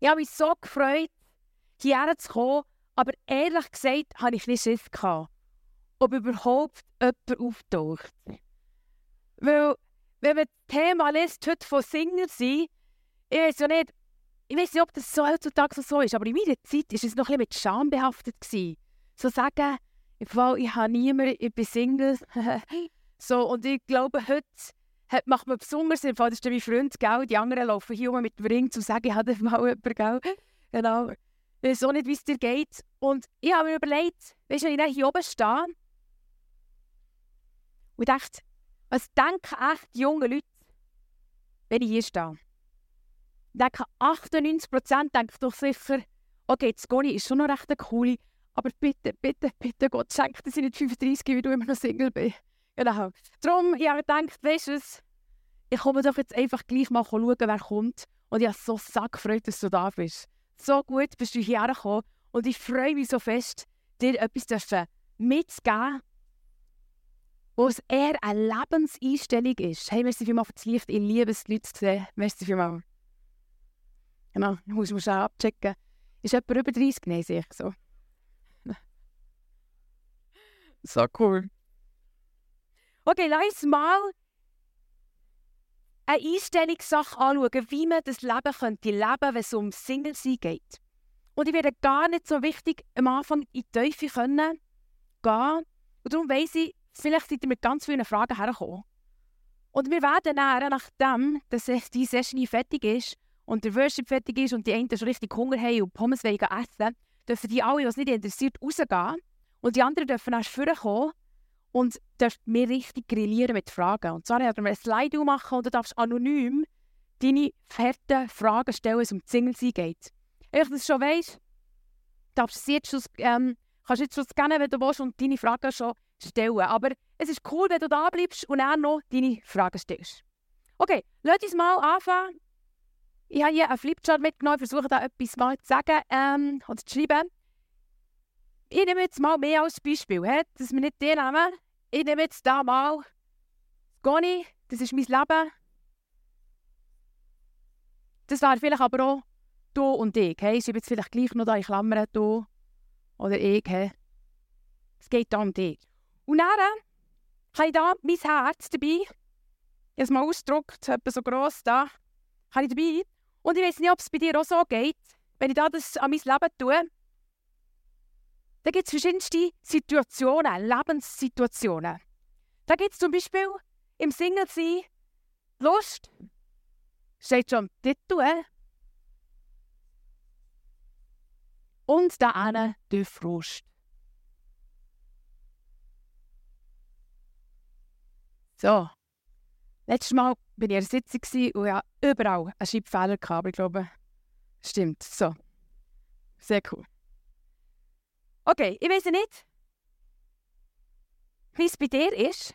Ich habe mich so gefreut, hierher zu kommen, aber ehrlich gesagt hatte ich nicht Schiss, gehabt, ob überhaupt jemand auftaucht. Weil, wenn man das Thema liest, heute von Singer sein, ich weiß ja nicht, ich weiß nicht, ob das so heutzutage so ist, aber in meiner Zeit war es noch ein bisschen mit Scham behaftet. Gewesen. So sagen, ich, ich habe niemanden, ich bin Single. so, und ich glaube, heute hat, macht man besonders, im Fall, das ist mein Freund, gell? die anderen laufen hier rum mit dem Ring, zu sagen, ich habe mal jemanden, gell? Genau. Ich weiß auch nicht, wie es dir geht. Und ich habe mir überlegt, weißt du, wenn ich hier oben stehe und dachte, was denken echt junge Leute, wenn ich hier stehe? Ich denke, 98 Prozent denken doch sicher, okay, das Goni ist schon noch recht eine coole, aber bitte, bitte, bitte, Gott schenkt, dass ich nicht 35 wie du immer noch Single bin. Genau. Darum, ich habe gedacht, weißt du was, ich komme doch jetzt einfach gleich mal schauen, wer kommt. Und ich habe so sack gefreut, dass du da bist. So gut bist du hierher gekommen und ich freue mich so fest, dir etwas mitzugeben, was eher eine Lebenseinstellung ist. Hey, merci vielmals für das Licht. Ich liebe es, Leute zu sehen. Merci vielmals. Genau, ich muss, muss auch abchecken. Ist jemand über 30? Nein, sehe ich so. so cool. Okay, lass uns mal eine Einstellungssache anschauen, wie man das Leben könnte leben wenn es um Single-Sein geht. Und ich werde gar nicht so wichtig am Anfang in die Teufel können gehen. Und darum weiss ich, vielleicht seid ihr mit ganz vielen Fragen hergekommen. Und wir werden dann, nachdem dass die Session fertig ist und der Worship fertig ist und die einen schon richtig Hunger haben und Pommes wollen essen, dürfen die alle, was nicht interessiert, rausgehen. Und die anderen dürfen erst vorkommen und darfst mir richtig grillieren mit Fragen. Und zwar werden wir ein Slide machen und du darfst anonym deine harten Fragen stellen, wenn es um die Single geht. Wenn du schon weißt, darfst du jetzt schon, ähm, kannst jetzt schon scannen, wenn du willst und deine Fragen schon stellen. Aber es ist cool, wenn du da bleibst und dann noch deine Fragen stellst. Okay, lass uns mal anfangen. Ich habe hier einen Flipchart mitgenommen, versuche da etwas mal zu sagen ähm, oder zu schreiben. Ich nehme jetzt mal mehr als Beispiel, dass wir nicht den nehmen. Ich nehme jetzt da mal Goni, das ist mein Leben. Das wäre vielleicht aber auch du und ich. Hey? Ich schreibe jetzt vielleicht gleich noch da in Klammern du oder ich. Hey? Es geht da um dich. Und dann habe ich da mein Herz dabei. Ich habe es mal ausgedruckt, etwa so gross da. Habe ich dabei. Und ich weiß nicht, ob es bei dir auch so geht. Wenn ich da das an mein Leben tue, da gibt es verschiedenste Situationen, Lebenssituationen. Da gibt es zum Beispiel im Single-Sein Lust, steht schon am Titel, und da eine der Frust. So, letztes Mal war ich in einer Sitzung und hatte überall einen Schreibfehler, aber ich glaube, stimmt. So, sehr cool. Okay, ich weiß nicht, wie es bei dir ist,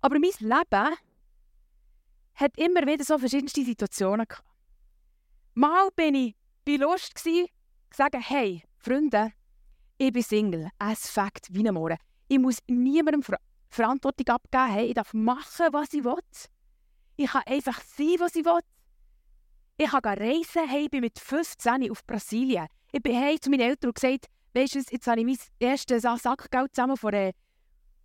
aber mein Leben hat immer wieder so verschiedenste Situationen gehabt. Mal bin ich bei Lust zu sagen, hey, Freunde, ich bin Single, es fängt wie ein Morgen. Ich muss niemandem Ver Verantwortung abgeben, hey, ich darf machen, was ich will. Ich kann einfach sein, was ich will. Ich kann reisen, hey, ich bin mit 15 auf Brasilien. Ich bin heim zu meinen Eltern und gesagt, weißt du, jetzt habe ich mein erstes Sackgeld zusammen von, äh,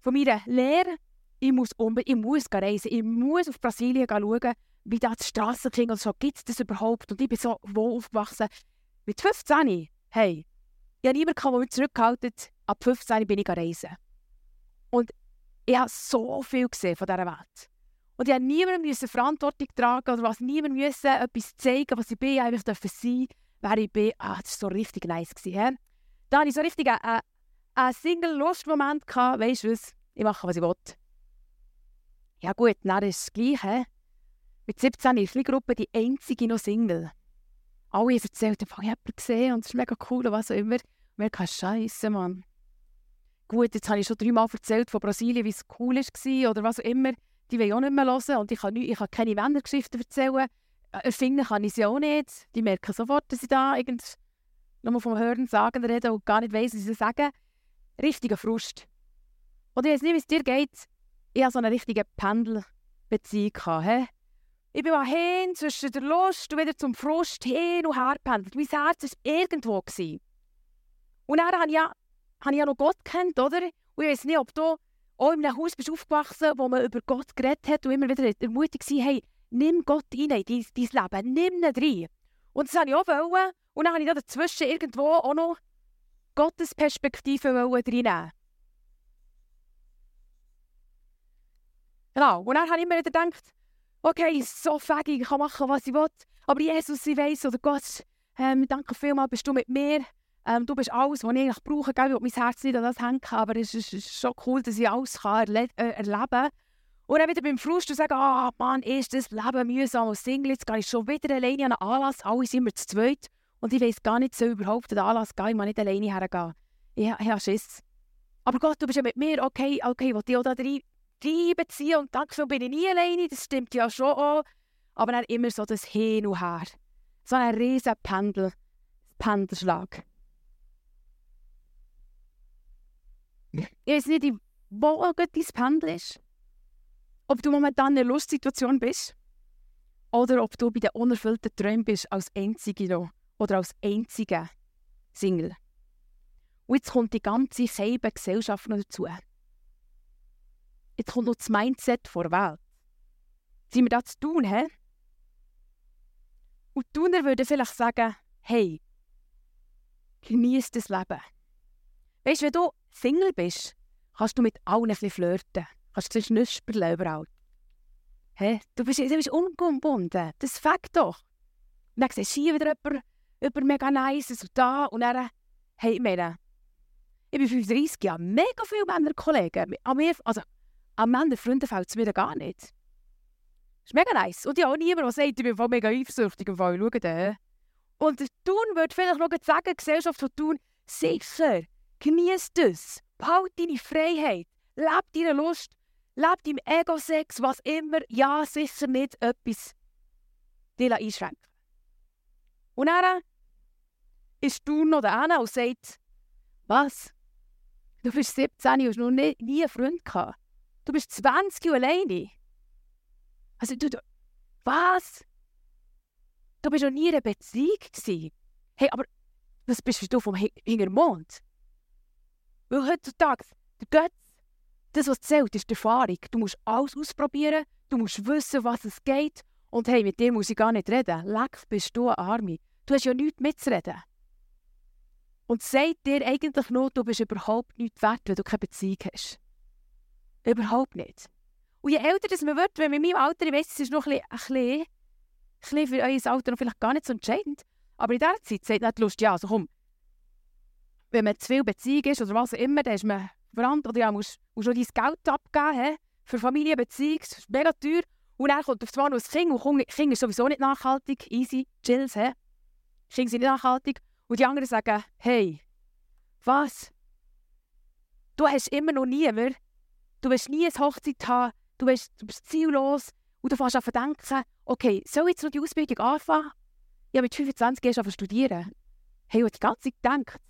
von meiner Lehre. Ich muss, um, ich muss reisen. Ich muss auf Brasilien schauen, wie da die Strassenkinder und so, gibt es das überhaupt? Und ich bin so wohl aufgewachsen. Mit 15, hey, ich habe niemanden, der mich zurückgehalten Ab 15 bin ich reisen. Und ich habe so viel gesehen von dieser Welt. Und ich musste niemandem Verantwortung tragen oder was, niemandem etwas zeigen, was ich bin, einfach sein wer ich bin. Ah, das war so richtig nice. Gewesen, Da hatte ich so richtig einen, einen Single-Lust-Moment. Weißt du was? Ich mache, was ich will. Ja gut, dann ist es gleich. He? Mit 17 ist die Gruppe die einzige noch Single. Alle erzählt, ich habe jemanden gesehen und es ist mega cool und was auch immer. Mir kein Scheiße, Mann. Gut, jetzt habe ich schon dreimal erzählt von Brasilien, wie es cool war oder was auch immer. Die will ich auch nicht mehr hören und ich kann, nicht, ich kann keine Wendergeschichten erzählen erfinden kann ich sie auch nicht. Die merken sofort, dass ich da irgend nur vom Hören sagen rede und gar nicht weiss, was sie sagen. Richtiger Frust. Und ich weiß nicht, wie es dir geht. Ich hatte so eine richtige Pendelbeziehung. He? Ich bin mal hin zwischen der Lust und wieder zum Frust hin und her pendelt. Mein Herz war irgendwo. Gewesen. Und dann habe ich, ja, habe ich ja noch Gott kennt, oder? Und ich weiß nicht, ob du auch in einem Haus bist aufgewachsen wo man über Gott geredet hat und immer wieder ermutigt war, hey, nimm Gott rein in dein, dein Leben, nimm ihn rein. Und das wollte ich auch. Wollen. Und dann habe ich da dazwischen irgendwo auch noch Gottes Perspektive reinnehmen. Genau. Und dann habe ich mir wieder gedacht, okay, so fähig, ich kann machen, was ich will. Aber Jesus, ich weiss, oder Gott, ähm, danke vielmals, bist du mit mir. Ähm, du bist alles, was ich eigentlich brauche. Gell? Ich will mein Herz nicht an das hängen, aber es ist, ist schon cool, dass ich alles kann erle äh, erleben kann. Und dann wieder beim Frust und sagen, ah, oh, Mann, ist das Leben mühsam als Single. Jetzt gehe ich schon wieder alleine an einen Anlass. Alle sind immer zu zweit. Und ich weiß gar nicht, so überhaupt an den Anlass gehen. Ich muss nicht alleine hergehen. Ich, ich habe Schiss. Aber Gott, du bist ja mit mir. Okay, okay, will dich auch da rein, reinbeziehen. Und danke bin ich nie alleine. Das stimmt ja schon auch. Aber dann immer so das Hin und Her. So ein riesen Pendel, Pendelschlag. Ich weiß nicht, wo dein Pendel ist. Ob du momentan in einer Lustsituation bist oder ob du bei den unerfüllten Träumen bist als Einzige noch oder als einziger Single. Und jetzt kommt die ganze Scheibe Gesellschaft noch dazu. Jetzt kommt noch das Mindset vor der Welt. Sind wir das zu tun, hä? Und die Tuner würden vielleicht sagen, hey, genieß das Leben. Weißt du, wenn du Single bist, kannst du mit allen ein bisschen flirten. Kannst du schnüspern überall. Hä? Du bist, du bist ungebunden. Das fängt doch. Und dann siehst du hier wieder jemanden, über mega nice und da. Und dann, hey, ich meine, ich bin 35, ja, mega viele Männerkollegen. An mir, also, an Männerfreunden fällt es mir gar nicht. Das ist mega nice. Und ja auch niemand, der sagt, ich bin voll mega eifersüchtig und schau da. Und Thun würde vielleicht noch sagen, die Gesellschaft von Thun, sicher, genieß das, behalt deine Freiheit, leb deine Lust, leb deinem Ego-Sex, was immer, ja, sicher nicht etwas dich einschränken. Und dann ist du noch der und sagt, was? Du bist 17 und hast noch nie, nie einen Freund gehabt. Du bist 20 und alleine. Also du, du was? Du bist noch nie in einer Beziehung gewesen. Hey, aber was bist du vom Hintermond? Weil heutzutage, der Götz, das, was zählt, ist die Erfahrung. Du musst alles ausprobieren, du musst wissen, was es geht. Und hey, mit dir muss ich gar nicht reden. Leck, bist du eine Arme. Du hast ja nichts mitzureden. Und sagt dir eigentlich nur, du bist überhaupt nichts wert, wenn du keine Beziehung hast. Überhaupt nicht. Und je älter das man wird, wenn man in meinem Alter, ich weiss, es ist noch ein ein bisschen, ein bisschen für euer Alter noch vielleicht gar nicht so entscheidend, aber in dieser Zeit sagt nicht die Lust, ja, also komm, wenn man zu viel Beziehung ist oder was auch immer, dann ist man verantwortlich, oder ja, musst, musst du dein Geld abgeben he? für Familienbeziehung, mega teuer. Und dann kommt auf einmal noch ein Kind und Kind ist sowieso nicht nachhaltig, easy, chills, he? Kinder sind nicht nachhaltig. Und die anderen sagen, hey, was? Du hast immer noch niemand, du wirst nie eine Hochzeit haben, du bist, du bist ziellos und du fängst an zu denken, okay, soll jetzt noch die Ausbildung anfangen? Ja, mit 25 gehst du studieren. Hey, und die ganze Zeit gedacht,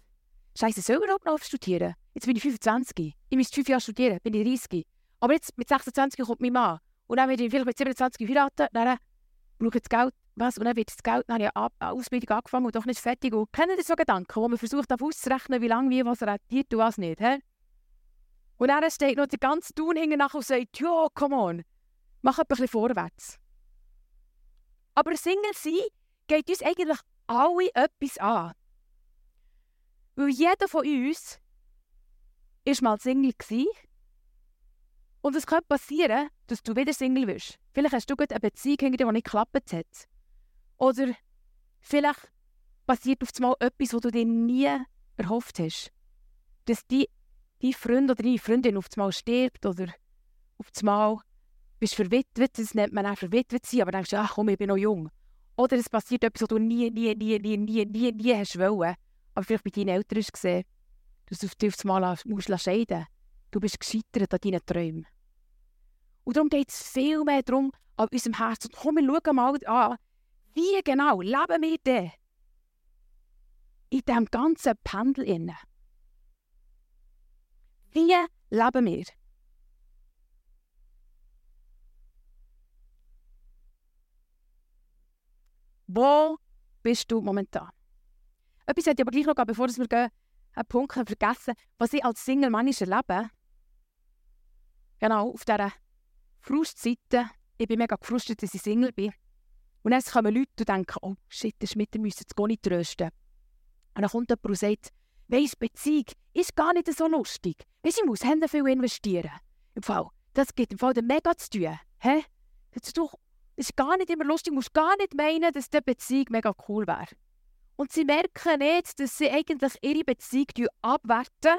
Scheiße, soll ich überhaupt noch studieren? Jetzt bin ich 25. Ich muss fünf Jahre studieren, bin ich 30. Aber jetzt mit 26 kommt mein Mann. Und dann werde ich vielleicht mit 27 heiraten, dann brauche ich das Geld. Was? Und dann wird das Geld, dann habe ich eine Ausbildung angefangen und doch nicht fertig. Und kennen das so Gedanken, wo man versucht auszurechnen, wie lange, wie was rentiert und was nicht. He? Und dann steht noch der ganze Tun hinten nach und sagt, ja, come on, mach bisschen vorwärts. Aber Single sein geht uns eigentlich alle etwas an. Weil jeder von uns war mal Single. Gewesen. Und es könnte passieren, dass du wieder Single wirst. Vielleicht hast du eine Beziehung, die nicht geklappt hat. Oder vielleicht passiert auf einmal etwas, was du dir nie erhofft hast. Dass die, dein Freund oder deine Freundin auf einmal stirbt oder auf einmal bist verwitwet, das nennt man auch verwitwet sein, aber denkst du, ach komm, ich bin noch jung. Oder es passiert etwas, was du nie, nie, nie, nie, nie, nie, nie hast wollen aber vielleicht bei deinen Eltern hast gesehen, du dich mal musst scheiden. Du bist gescheitert an deinen Träumen. Und darum geht es viel mehr darum, an unserem Herzen. Komm, wir schauen mal an, wie genau leben wir denn in diesem ganzen Pendel inne? Wie leben wir? Wo bist du momentan? Etwas hätte ich aber gleich noch, bevor wir gehen, einen Punkt vergessen, was ich als Single Mann erlebe. Genau, auf dieser Frustseite. Ich bin mega gefrustet, dass ich Single bin. Und dann kommen Leute und denken, oh shit, der Schmidt, müssen jetzt gar nicht trösten. Und dann kommt jemand und sagt, weiss, Beziehung ist gar nicht so lustig. Weiss, ich muss Hände viel investieren. Im Fall, das geht im Fall mega zu tun. Hä? Das ist, doch, das ist gar nicht immer lustig. Du musst gar nicht meinen, dass die Beziehung mega cool wäre. Und sie merken nicht, dass sie eigentlich ihre Beziehung abwerten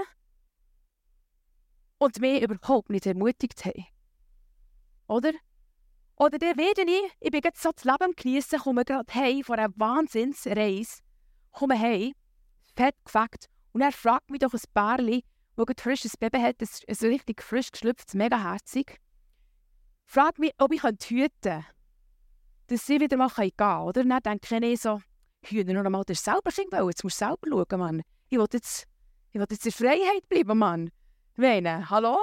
und mich überhaupt nicht ermutigt haben. Oder? Oder der werde ich, ich bin jetzt so das Leben genießen, komme gerade heim von einer Wahnsinnsreise, komme heim, fett gefackt, und er fragt mich doch ein Pärchen, das ein frisches Baby hat, das ist so richtig frisch geschlüpft, mega herzig, fragt mich, ob ich hüten kann, dass sie wieder mal gehen kann, oder? Und dann denke ich so, Hühner noch einmal, das selber Kind jetzt musst du selber schauen, Mann. Ich will jetzt, ich will jetzt in Freiheit bleiben, Mann. Meine, hallo?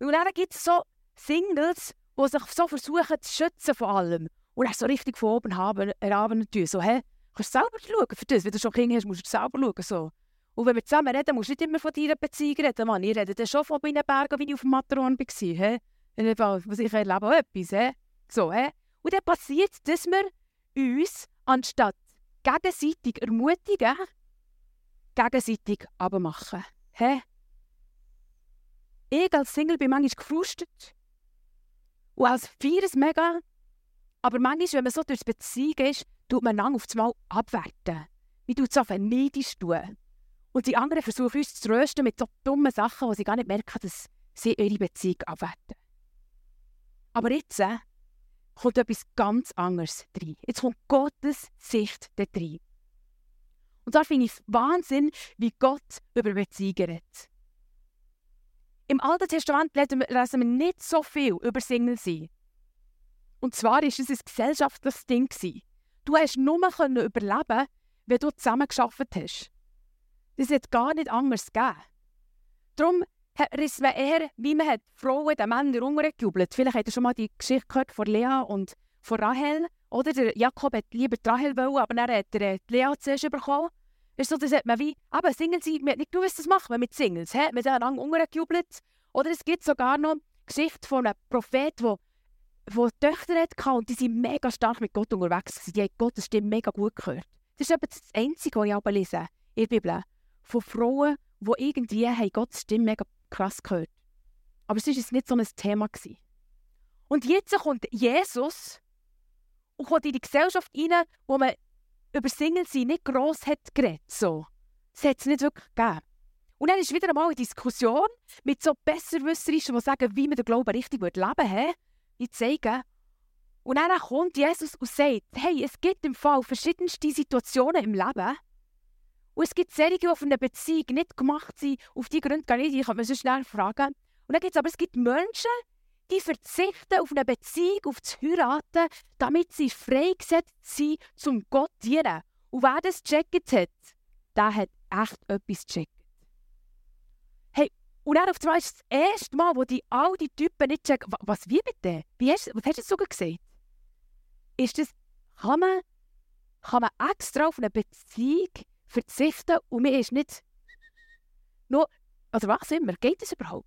Und dann gibt es so Singles, die sich so versuchen zu schützen von allem. Und dann so richtig von oben haben, erhaben tun. So, hä, kannst du selber schauen für das? Wenn du schon Kinder hast, musst du selber schauen. So. Und wenn wir zusammen reden, musst du nicht immer von deiner Beziehung reden, Mann. Ich rede dann schon von meinen Bergen, wie ich auf dem Matterhorn war. Hä? Was ich erlebe, auch etwas. Hä? So, hä? Und dann passiert dass wir uns, anstatt gegenseitig ermutigen, gegenseitig abmachen. Hä? Ich als Single bin manchmal gefrustet und als Vieres mega. Aber manchmal, wenn man so durch die Beziehung ist, tut man lang auf einmal abwerten. Man tut es auf neidisch tun. Und die anderen versuchen uns zu trösten mit so dummen Sachen, wo sie gar nicht merken, dass sie ihre Beziehung abwerten. Aber jetzt äh, kommt etwas ganz anderes rein. Jetzt kommt Gottes Sicht da rein. Und da finde ich es Wahnsinn, wie Gott über Beziehungen redet. Im Alten Testament lesen wir nicht so viel über Single sein. Und zwar war es ein gesellschaftliches Ding. Du hast nur überleben wenn du zusammen geschafft hast. Das hat gar nicht anders gegeben. Darum riss man eher, wie man hat Frauen den Männern untergejubelt. Vielleicht habt ihr schon mal die Geschichte gehört von Lea und von Rahel. Oder der Jakob hat lieber Rahel wollen, aber dann hat er äh, die Lea zuerst bekommen. Ist so, das hat man wie, aber Singles, man hat nicht gewusst, was macht man mit Singles. He? Man hat lange untergejubelt. Oder es gibt sogar noch Geschichte von einem Prophet, der wo Töchter hatte und die sind mega stark mit Gott unterwegs. Die haben Gottes Stimme mega gut gehört. Das ist aber das Einzige, was ich lese in der Bibel. Von Frauen, die irgendwie Gottes Stimme mega krass gehört. Aber es war nicht so ein Thema. Gewesen. Und jetzt kommt Jesus und kommt in die Gesellschaft rein, wo man über Single sein nicht gross hat geredet. So. Das hat es nicht wirklich gegeben. Und dann ist wieder einmal eine Diskussion mit so Besserwisserischen, die sagen, wie man den Glauben richtig leben würde. Ich zeige. Und dann kommt Jesus und sagt, hey, es gibt im Fall verschiedenste Situationen im Leben, und es gibt solche, die auf eine Beziehung nicht gemacht sind. Auf die Gründe nicht, ich kann man so schnell fragen. Und dann gibt es aber es gibt Menschen, die verzichten auf eine Beziehung, auf das Heiraten, damit sie freigesetzt sind, zum Gott dienen. Und wer das gecheckt hat, der hat echt etwas gecheckt. Hey, und dann auf einmal ist das erste Mal, wo die all die Typen nicht checken, was, wie bitte? Wie hast, was hast du sogar gesagt? Ist das, kann man, kann man extra auf eine Beziehung verzichten und mir ist nicht nur, oder was immer, geht das überhaupt?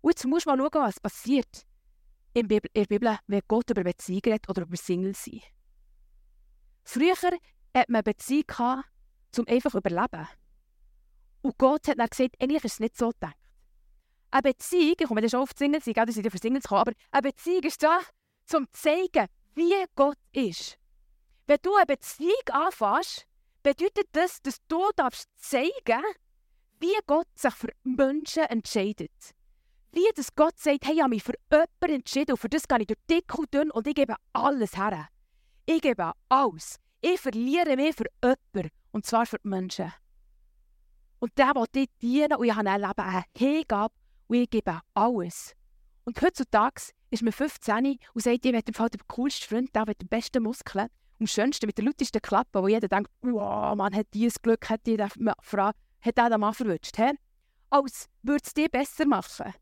Und jetzt musst du mal schauen, was passiert in der Bibel, wenn Gott über Beziehungen redet oder über Single sein. Früher hat man Beziehung gehabt, um einfach zu überleben. Und Gott hat dann gesagt, eigentlich ist es nicht so gedacht. Eine Beziehung, ich komme dann schon auf die Single sein, dass ich für Single kommen, aber eine Beziehung ist da, um zu zeigen, wie Gott ist. Wenn du eine Beziehung anfängst, bedeutet das, dass du darfst zeigen wie Gott sich für Menschen entscheidet. Wie dass Gott sagt, hey, ich habe mich für jemanden entschieden und für das gehe ich durch dick und dünn und ich gebe alles her. Ich gebe alles. Ich verliere mich für jemanden, und zwar für die Menschen. Und der will dir dienen und ich habe ein Leben, eine Hingabe und ich gebe alles. Und heutzutage ist man 15 und sagt, ich werde den coolsten Freund, der mit den besten Muskeln am schönsten, mit der lautesten Klappe, wo jeder denkt, wow, man hat dieses Glück, hat die Frau, hat der den Mann verwünscht. Als würde es dir besser machen.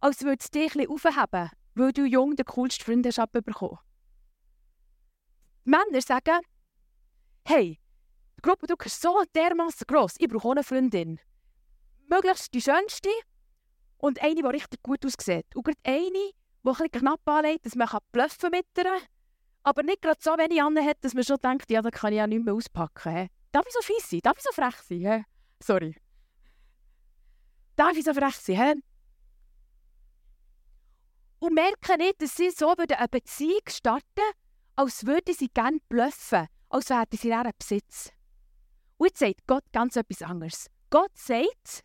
Als würde es dich bisschen aufheben, weil du jung den coolsten Freund hast bekommen. Die Männer sagen, hey, der Gruppendruck ist so dermaßen gross, ich brauche auch eine Freundin. Möglichst die schönste und eine, die richtig gut aussieht. Und gerade eine, die ein knapp anlegt, dass man bluffen mit ihr aber nicht gerade so wenig an hat, dass man schon denkt, ja, da kann ich ja nicht mehr auspacken. He. Darf ich so fies sein? Darf ich so frech sein? He? Sorry. Darf ich so frech sein? He? Und merken nicht, dass sie so eine Beziehung starten als würden sie gerne bluffen, als hätten sie einen Besitz. Und jetzt sagt Gott ganz etwas anderes. Gott sagt,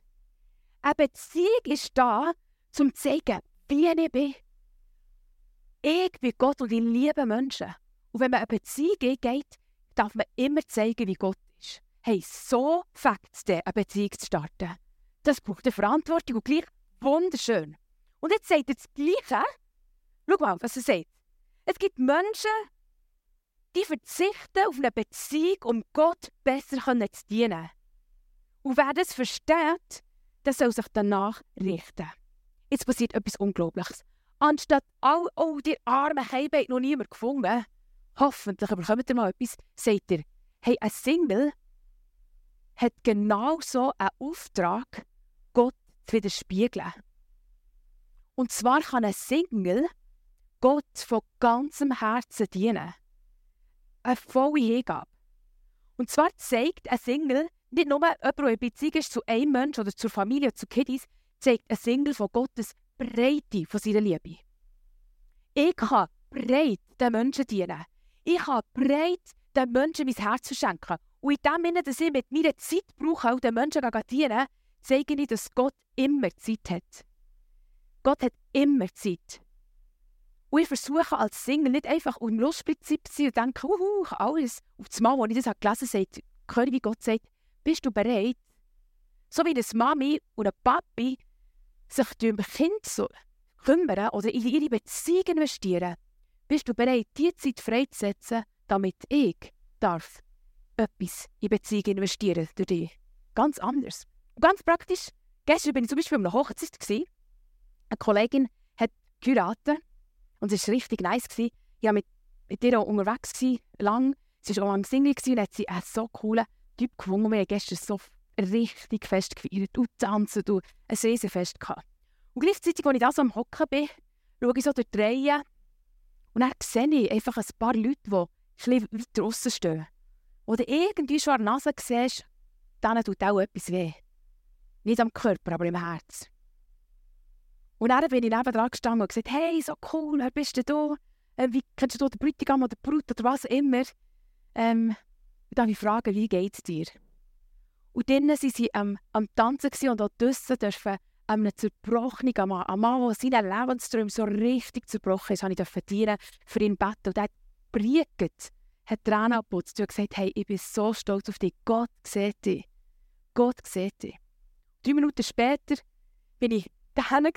eine Beziehung ist da, um zu zeigen, wie ich bin. Ich bin Gott und ich liebe Menschen. Und wenn man eine Beziehung geht, darf man immer zeigen, wie Gott ist. Hey, so fängt es eine Beziehung zu starten. Das braucht eine Verantwortung und gleich wunderschön. Und jetzt sagt er das Gleiche. Schau mal, was er sagt. Es gibt Menschen, die verzichten auf eine Beziehung, um Gott besser zu dienen. Und wer das versteht, der soll sich danach richten. Jetzt passiert etwas Unglaubliches. Anstatt, oh, oh, die arme Heibe noch niemand gefunden. Hoffentlich bekommt ihr mal etwas. Sagt ihr, hey, ein Single hat genau so einen Auftrag, Gott zu widerspiegeln. Und zwar kann ein Single Gott von ganzem Herzen dienen. Eine volle Hingabe. Und zwar zeigt ein Single nicht nur jemand, der in Beziehung ist zu einem Menschen oder zur Familie, zu Kiddies, zeigt ein Single von Gottes Breite von seiner Liebe. Ich kann breit den Menschen dienen. Ich kann breit den Menschen mein Herz verschenken. Und in dem Sinne, dass ich mit meiner Zeit brauche, auch den Menschen zu dienen, zeige ich, dass Gott immer Zeit hat. Gott hat immer Zeit. Und ich versuche als Single nicht einfach im Lustprinzip zu sein und denke, uhu, alles. Auf das Mal, als ich das gelesen habe, sagt, wie Gott sagt, bist du bereit? So wie eine Mami und ein Papi sich um Kind so kümmern oder in ihre Beziehung investieren, bist du bereit, diese Zeit freizusetzen, damit ich darf etwas in Beziehung investieren durch dich. Ganz anders. Und ganz praktisch, gestern war ich zum Beispiel auf einer Hochzeit. Eine Kollegin hat geheiratet und es war richtig nice. Ich war mit, mit ihr auch unterwegs, lang. Sie war auch lange Single und hat sie einen so coolen Typ gefunden. Wir haben gestern so richtig fest gefeiert und tanzen und ein Riesenfest gehabt. Und gleichzeitig, als ich da so am Hocken bin, schaue ich so durch die Reihe und dann sehe ich einfach ein paar Leute, die ein bisschen weiter draussen stehen. Du irgendwie schon an der Nase siehst, denen tut auch etwas weh. Nicht am Körper, aber im Herz. Und dann bin ich nebenan gestanden und gesagt, hey, so cool, wer bist du da? Ähm, wie kennst du den Bräutigam oder die Brut oder was immer? Ähm, darf ich fragen, wie geht es dir? Und dann waren sie ähm, am Tanzen und auch draussen dürfen einem zerbrochenen Mann, ein Mann, der seinen Lebensträume so richtig zerbrochen ist, habe ich dienen für ihn beten. Und er hat briegt, hat Tränen abgeputzt und gesagt, hey, ich bin so stolz auf dich. Gott sieht dich. Gott sieht dich. Drei Minuten später bin ich daheim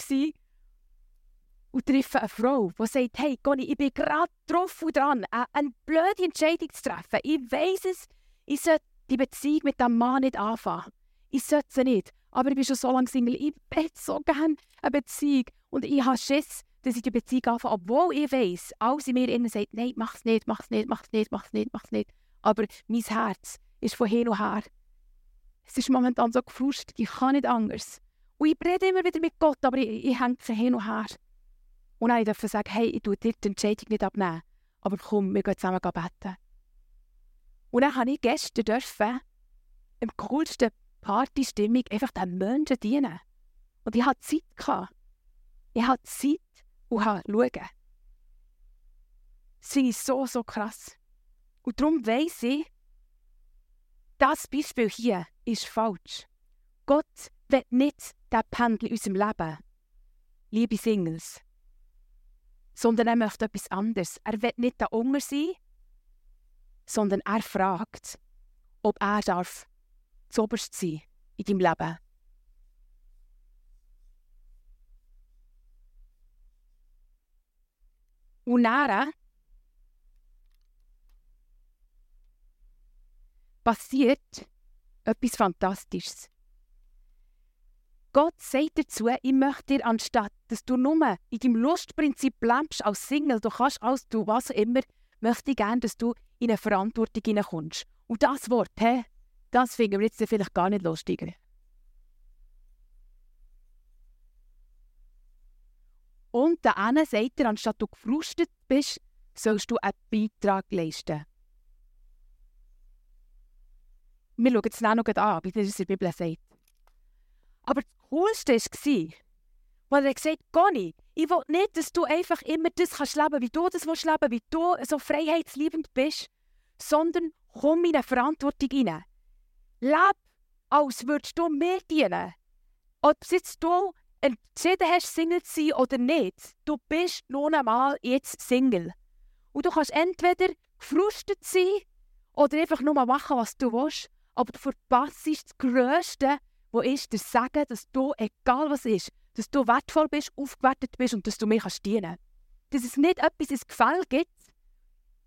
und treffe eine Frau, die sagt, hey, Conny, ich bin gerade drauf und dran, eine blöde Entscheidung zu treffen. Ich weiss es, ich sollte die Beziehung mit diesem Mann nicht anfangen. Ich sollte sie nicht. Aber ich bin schon so lange Single. Ich hätte so gerne eine Beziehung. Und ich habe Schiss, dass ich die Beziehung anfange. Obwohl ich weiss, alles in mir innen sagt, nein, mach's nicht, mach's nicht, mach's nicht, mach's nicht, mach's nicht. Aber mein Herz ist von hin und her. Es ist momentan so gefrustet, ich kann nicht anders. Und ich rede immer wieder mit Gott, aber ich, ich hänge hin und her. Und dann darf ich sagen, hey, ich tue dir die Entscheidung nicht abnehmen. Aber komm, wir gehen zusammen beten. Und dann habe ich gestern dürfen, im coolsten Partystimmung einfach den Menschen dienen. Und ich hatte Zeit. Ich hatte Zeit und habe schauen. Das ich so, so krass. Und darum weiss ich, das Beispiel hier ist falsch. Gott will nicht den Pendel in unserem Leben, liebe Singles, sondern er möchte etwas anderes. Er will nicht der Unger sein, sondern er fragt, ob er darf zuoberst sein in deinem Leben. Und dann passiert etwas Fantastisches. Gott sagt dazu, ich möchte dir anstatt, dass du nur in deinem Lustprinzip lebst als Single, du kannst als du was immer, möchte ich gerne, dass du in eine Verantwortung hineinkommst. Und das Wort, hä, das finden wir jetzt vielleicht gar nicht lustiger. Und eine sagt dir, anstatt du gefrustet bist, sollst du einen Beitrag leisten. Wir schauen es noch an, wie das in der Bibel sagt. Aber das Coolste war, weil er gesagt hat, Conny, ich will nicht, dass du einfach immer das kannst leben, wie du das willst leben, wie du so freiheitsliebend bist, sondern komm in eine Verantwortung hinein. Leb, als würdest du mir dienen. Ob jetzt du entschieden hast, Single zu sein oder nicht, du bist nun einmal jetzt Single. Und du kannst entweder gefrustet sein oder einfach nur machen, was du willst, aber du verpasst das Größte, wo ist das Sagen, dass du, egal was ist, dass du wertvoll bist, aufgewertet bist und dass du mir kannst dienen Dass es nicht etwas ins Gefälle gibt,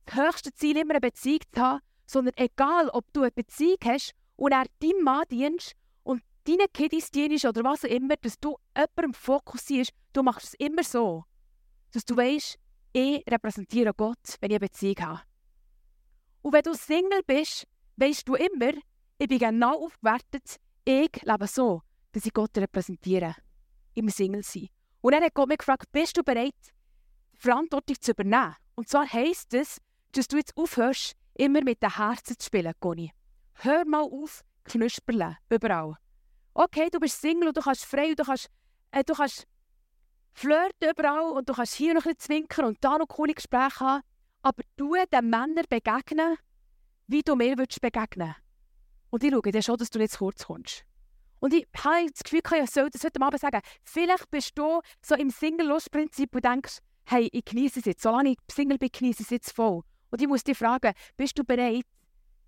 das höchste Ziel immer eine Beziehung zu haben, sondern egal, ob du eine Beziehung hast und er deinem Mann dienst und deinen Kiddies dienst oder was auch immer, dass du jemandem fokussierst, du machst es immer so, dass du weißt, ich repräsentiere Gott, wenn ich eine Beziehung habe. Und wenn du Single bist, weißt du immer, ich bin genau aufgewertet, ich lebe so, dass ich Gott repräsentiere. Im Single sein. Und dann hat Gott mich gefragt, bist du bereit, Verantwortung zu übernehmen? Und zwar heisst es, dass du jetzt aufhörst, immer mit dem Herzen zu spielen, Conny. Hör mal auf, knusperle, überall. Okay, du bist Single und du kannst frei und du kannst, äh, du kannst flirten überall und du kannst hier noch ein zwinkern und da noch coole Gespräche haben, aber du den Männern begegnen, wie du mir würdest begegnen Und ich schaue dann schon, dass du nicht zu kurz kommst. Und ich habe das Gefühl, ich sollte das heute Abend sagen, vielleicht bist du so im Single-Lust-Prinzip und denkst, hey, ich genieße es jetzt, solange ich Single bin, genieße ich es jetzt voll. Und ich muss dich fragen, bist du bereit,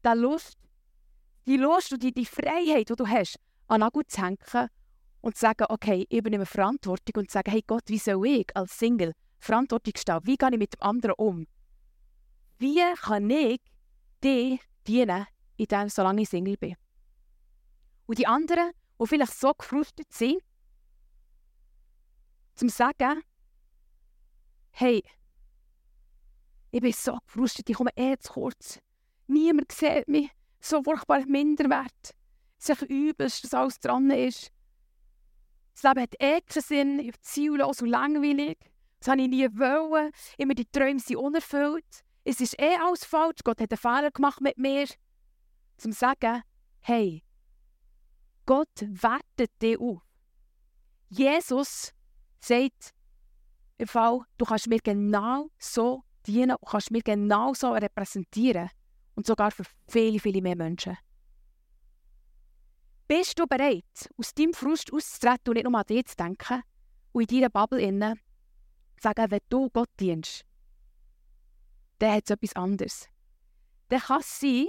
die Lust, die Lust und die, die Freiheit, die du hast, an Nagel zu hängen und zu sagen, okay, ich übernehme Verantwortung und zu sagen, hey Gott, wie soll ich als Single Verantwortung stehen? Wie gehe ich mit dem anderen um? Wie kann ich dir dienen, in dem, solange ich Single bin? Und die anderen, die vielleicht so gefrustet sind, zum sagen, hey, ich bin so gefrustet, ich komme eh zu kurz. Niemand sieht mich, so furchtbar minderwert. Ist übelst, dass alles dran ist. Das Leben hat eh keinen Sinn, ziellos und langweilig. Das habe ich nie wollen. Immer die Träume sind unerfüllt. Es ist eh alles falsch. Gott hat einen Fehler gemacht mit mir. Zum sagen, hey, Gott wertet dich auf. Jesus sagt im Fall, du kannst mir genau so dienen und kannst mir genau so repräsentieren. Und sogar für viele, viele mehr Menschen. Bist du bereit, aus deinem Frust auszutreten und nicht nur an dich zu denken und in deiner Bubble zu sagen, wenn du Gott dienst, dann hat es etwas anderes. Dann kann es sein,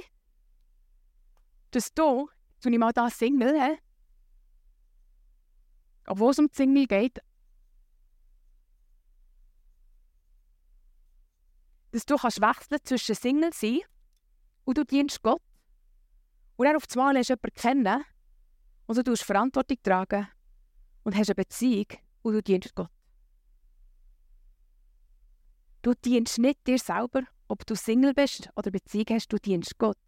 dass du tue ich mal da Single, he? obwohl es um die Single geht, dass du kannst wechseln zwischen Single sein und du dienst Gott. Und dann auf einmal hast du jemanden kennen und du tust Verantwortung tragen und hast eine Beziehung und du dienst Gott. Du dienst nicht dir selber, ob du Single bist oder Beziehung hast, du dienst Gott.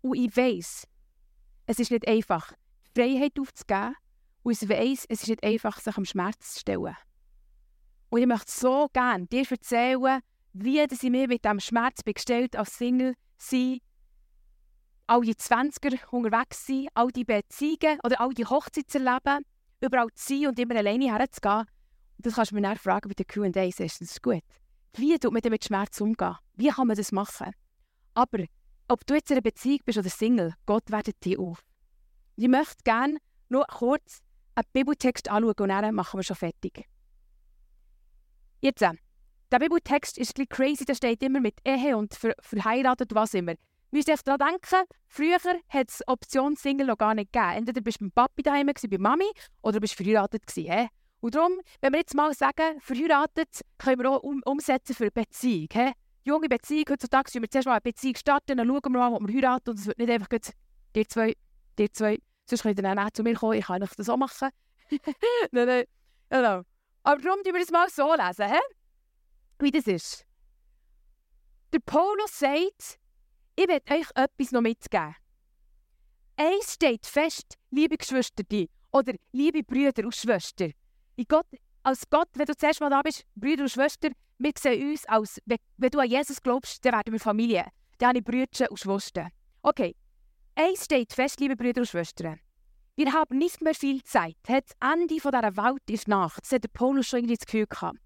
Und ich weiss, es ist nicht einfach, Freiheit aufzugeben und ich weiss, es ist nicht einfach, sich am Schmerz zu stellen. Und ich möchte so gerne dir erzählen, wie ich mir mit diesem Schmerz gestellt als Single sein, all die 20er unterwegs sein, all die Beziehungen oder all die Hochzeiten erleben, überall zu sein und immer alleine herzugehen. Und das kannst du mir dann fragen bei den Q&A-Sessions, das gut. Wie tut man denn mit Schmerz umgehen? Wie kann man das machen? Aber ob du jetzt in einer Beziehung bist oder Single, Gott wertet dich auf. Ich möchte gerne nur kurz einen Bibeltext anschauen und dann machen wir schon fertig. Jetzt, äh, der Bibeltext ist ein crazy, da steht immer mit Ehe und ver verheiratet, was immer. Wir müssen sich daran denken, früher hat es Option Single noch gar nicht gegeben. Entweder bist du beim Papi daheim, bei Mami, oder bist du verheiratet gewesen. Und darum, wenn wir jetzt mal sagen, verheiratet, können wir auch um umsetzen für eine Beziehung. He? Junge Beziehung heutzutage, wenn wir zuerst mal eine Beziehung starten, dann schauen wir mal, ob wir heiraten und es wird nicht einfach gut, die zwei, die zwei, sonst könnt ihr dann auch zu mir kommen, ich kann das auch machen. nein, nein, genau. Aber darum tun wir das mal so lesen, he? wie das ist. Der Paulus sagt, ich werde euch etwas noch mitgeben. Eins steht fest, liebe Geschwister, oder liebe Brüder und Schwestern. Als Gott, wenn du zuerst mal da bist, Brüder und Schwestern, wir sehen uns als, wenn du an Jesus glaubst, dann werden wir Familie. Dann habe ich Brüder und Schwestern. Okay, eins steht fest, liebe Brüder und Schwestern. Wir haben nicht mehr viel Zeit. Das Ende dieser Welt ist nach. Das hat der Paulus schon irgendwie das Gefühl gehabt.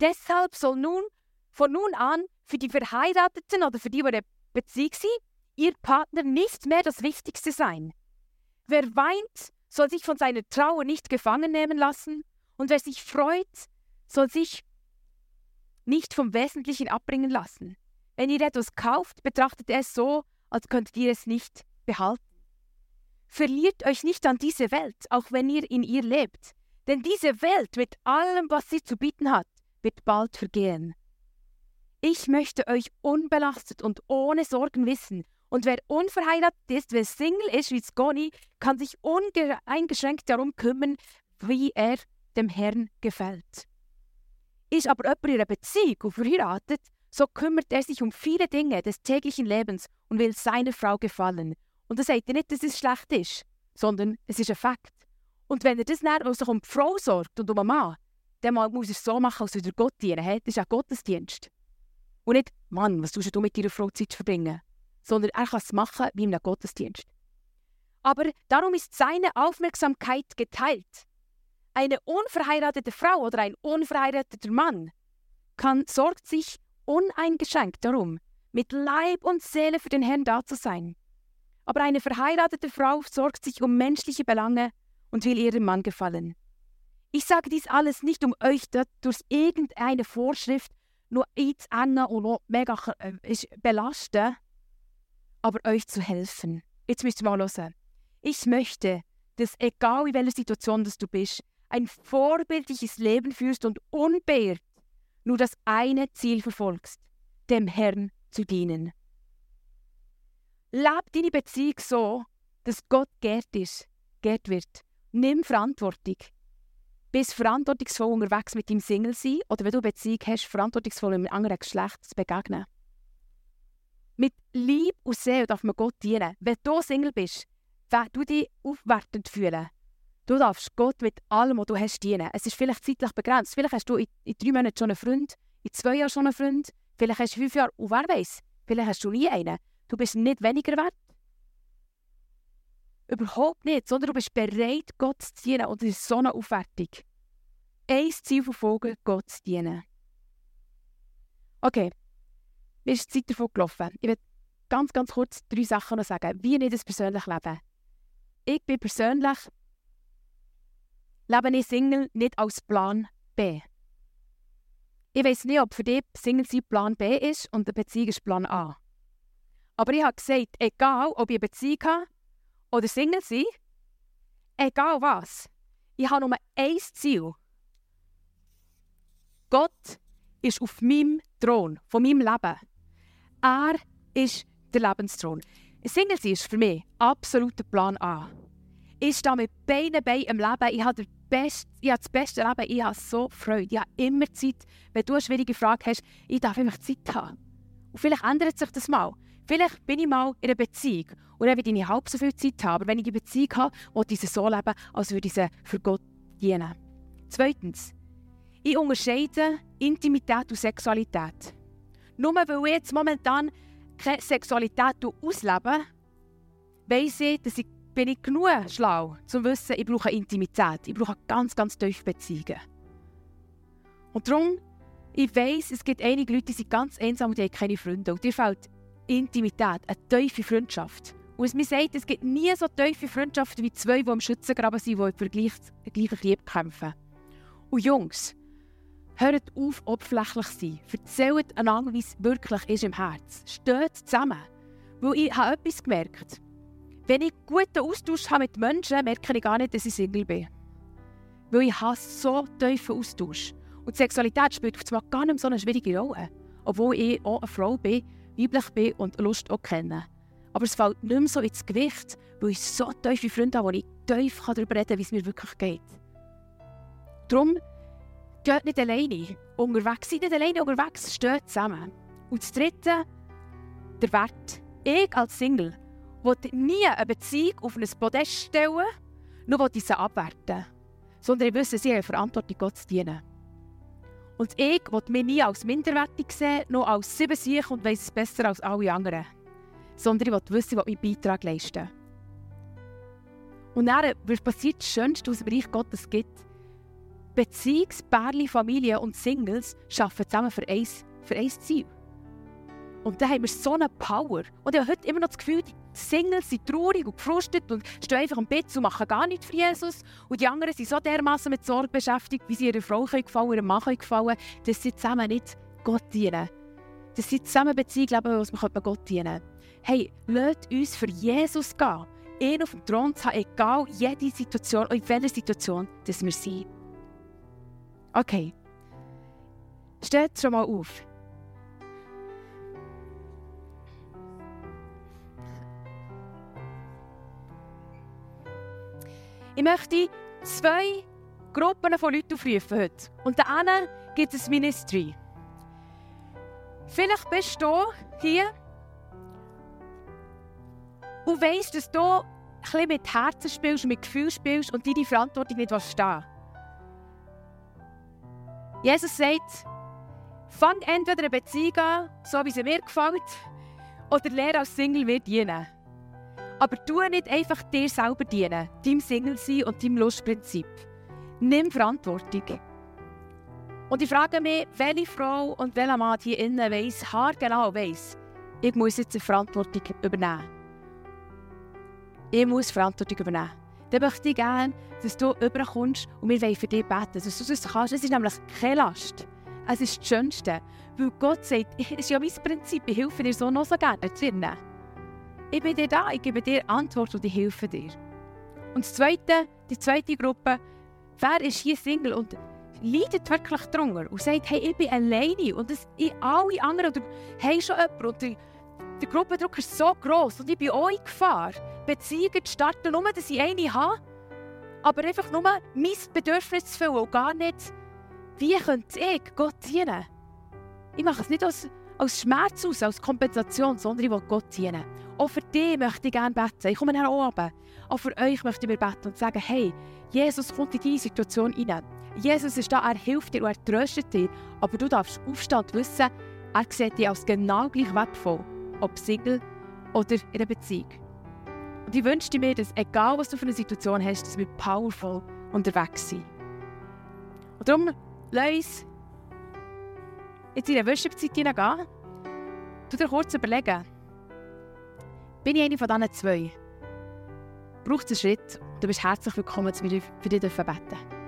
Deshalb soll nun von nun an für die Verheirateten oder für die, die in Beziehung sind, ihr Partner nicht mehr das Wichtigste sein. Wer weint, soll sich von seiner Trauer nicht gefangen nehmen lassen, und wer sich freut, soll sich nicht vom Wesentlichen abbringen lassen. Wenn ihr etwas kauft, betrachtet es so, als könntet ihr es nicht behalten. Verliert euch nicht an diese Welt, auch wenn ihr in ihr lebt, denn diese Welt mit allem, was sie zu bieten hat, wird bald vergehen. Ich möchte euch unbelastet und ohne Sorgen wissen, und wer unverheiratet ist, wer Single ist wie Sconi, kann sich uneingeschränkt darum kümmern, wie er dem Herrn gefällt. Ist aber jemand in einer Beziehung und verheiratet, so kümmert er sich um viele Dinge des täglichen Lebens und will seiner Frau gefallen. Und das sagt er nicht, dass es schlecht ist, sondern es ist ein Fakt. Und wenn er das dann sich um die Frau sorgt und um den Mann, dann muss er es so machen, als würde er Gott dienen. Das ist auch Gottesdienst. Und nicht, Mann, was tust du mit deiner Frau Zeit verbringen? Sondern er kann es machen wie in einem Gottesdienst. Aber darum ist seine Aufmerksamkeit geteilt. Eine unverheiratete Frau oder ein unverheirateter Mann kann, sorgt sich uneingeschränkt darum, mit Leib und Seele für den Herrn da zu sein. Aber eine verheiratete Frau sorgt sich um menschliche Belange und will ihrem Mann gefallen. Ich sage dies alles nicht, um euch durch irgendeine Vorschrift nur einzuengen und mega äh, belasten, aber euch zu helfen. Jetzt müsst ihr mal hören. Ich möchte, dass egal in welcher Situation du bist, ein vorbildliches Leben führst und unbeirrt nur das eine Ziel verfolgst, dem Herrn zu dienen. Leb deine Beziehung so, dass Gott geehrt ist, geehrt wird. Nimm Verantwortung. Bist verantwortungsvoll unterwegs mit deinem Single sein oder wenn du eine Beziehung hast, verantwortungsvoll mit einem anderen Geschlecht zu begegnen. Mit Lieb und Seele darf man Gott dienen. Wenn du Single bist, wirst du dich aufwertend fühlen. Du darfst Gott mit allem, was du hast, dienen. Es ist vielleicht zeitlich begrenzt. Vielleicht hast du in, in drei Monaten schon einen Freund, in zwei Jahren schon einen Freund, vielleicht hast du fünf Jahre, und wer weiß, vielleicht hast du nie einen. Du bist nicht weniger wert. Überhaupt nicht, sondern du bist bereit, Gott zu dienen. Und das ist so eine Aufwertung. Ein Ziel verfolgen, Gott zu dienen. Okay, mir ist die Zeit davon gelaufen. Ich will ganz, ganz kurz drei Sachen noch sagen, wie ich das persönlich lebe. Ich bin persönlich lebe ich Single nicht als Plan B. Ich weiß nicht, ob für dich Single sein Plan B ist und eine Beziehung ist Plan A. Aber ich habe gesagt, egal ob ich eine Beziehung habe oder Single sein, egal was, ich habe nur ein Ziel. Gott ist auf meinem Thron, von meinem Leben. Er ist der Lebensthron. Single sein ist für mich absolut der Plan A. Ich stehe mit beiden Beinen im Leben. Ich habe best, ich habe das beste Leben, ich habe so Freude, ich habe immer Zeit. Wenn du eine schwierige Frage hast, ich darf einfach Zeit haben. Und vielleicht ändert sich das mal. Vielleicht bin ich mal in einer Beziehung und dann werde ich halb so viel Zeit haben. Aber wenn ich eine Beziehung habe, will ich so leben, als würde ich sie für Gott dienen. Zweitens, ich unterscheide Intimität und Sexualität. Nur weil ich jetzt momentan keine Sexualität auslebe, weiss ich, dass ich bin ich genug schlau, um zu wissen, ich brauche Intimität. Ich brauche ganz, ganz tiefe Beziehungen. Und darum, ich weiss, es gibt einige Leute, die sind ganz einsam und die haben keine Freunde. Und dir fehlt Intimität, eine tiefe Freundschaft. Und es mir sagt, es gibt nie so tiefe Freundschaften wie zwei, die im Schützengraben sind, die für gleich, gleichen Liebe kämpfen. Und Jungs, hört auf, oberflächlich zu sein. Erzählt einander, wie es wirklich ist im Herz. Steht zusammen. Weil ich habe etwas gemerkt. Wenn ich guten Austausch habe mit Menschen, merke ich gar nicht, dass ich Single bin. Weil ich habe so tiefen Austausch. Und Sexualität spielt auf einmal gar nicht so eine schwierige Rolle. Obwohl ich auch eine Frau bin, weiblich bin und Lust auch kenne. Aber es fällt nicht mehr so ins Gewicht, weil ich so tiefe Freunde habe, wo ich tief darüber reden kann, wie es mir wirklich geht. Darum geht nicht alleine unterwegs. Seid nicht alleine unterwegs, steht zusammen. Und das Dritte, der Wert. Ich als Single will nie eine Beziehung auf ein Podest stellen, nur will ich abwerten. Sondern ich wisse, sie haben Verantwortung, Gott zu dienen. Und ich will mich nie als minderwertig sehen, noch als sieben Sieg und weiss es besser als alle anderen. Sondern ich will wissen, was meinen Beitrag leisten. Und dann, was passiert, das Schönste, was im Bereich Gottes gibt, Beziehungspärchen, Familien und Singles arbeiten zusammen für ein, für ein Ziel. Und da haben wir so eine Power. Und ich habe heute immer noch das Gefühl, die Singles sind traurig und gefrustet und stehen einfach am Bett und machen gar nichts für Jesus. Und die anderen sind so dermaßen mit Sorge beschäftigt, wie sie ihrer Frau gefallen, ihrem Mann gefallen dass sie zusammen nicht Gott dienen. Dass sie zusammen Beziehung leben, was wir Gott dienen Hey, lasst uns für Jesus gehen. Ihn auf dem Thron zu haben, egal jede Situation, in welcher Situation dass wir sind. Okay. Steht schon mal auf. Ich möchte zwei Gruppen von Leuten aufrufen heute. Und der einen gibt es Ministry. Vielleicht bist du hier und weißt, dass du ein bisschen mit Herzen spielst, mit Gefühl spielst und die Verantwortung nicht stehen Jesus sagt, fang entweder eine Beziehung an, so wie sie mir gefällt, oder lehre als Single wird dienen. Aber tu nicht einfach dir selber dienen, deinem Single sein und deinem Lustprinzip. Nimm Verantwortung. Und ich frage mich, welche Frau und welcher Mann hier innen weiss, haargenau weiss, ich muss jetzt eine Verantwortung übernehmen. Ich muss Verantwortung übernehmen. Dann möchte ich gerne, dass du überkommst und wir wollen für dich beten, dass du das kannst. Es ist nämlich keine Last. Es ist das Schönste. Weil Gott sagt, es ist ja mein Prinzip, ich helfe dir so noch so gerne zu lernen. Ich bin dir da, ich gebe dir Antwort und ich helfe dir. Und das Zweite, die zweite Gruppe, wer ist hier Single und leidet wirklich darunter und sagt, hey, ich bin alleine und das, ich, alle anderen oder, haben schon jemanden und der, der Gruppendruck ist so gross und ich bin auch in Gefahr, Beziehungen zu starten, nur dass ich eine habe, aber einfach nur mein Bedürfnis zu füllen und gar nicht, wie könnte ich Gott dienen. Ich mache es nicht als, als Schmerz aus, als Kompensation, sondern ich will Gott dienen. Auch für dich möchte ich gerne beten. Ich komme nach oben. Auch für euch möchte ich mir beten und sagen, hey, Jesus kommt in diese Situation hinein. Jesus ist da, er hilft dir und er tröstet dich. Aber du darfst aufstehen und wissen, er sieht dich als genau gleich wertvoll, ob Single oder in einer Beziehung. Und ich wünschte mir, dass egal was du für eine Situation hast, dass wir powerful unterwegs sind. Und darum, lass uns jetzt in eine Worship-Zeit hineingehen. Du dir kurz überlegen, bin ich eine von diesen zwei? Braucht es einen Schritt? Du bist herzlich willkommen, dass wir für dich beten dürfen.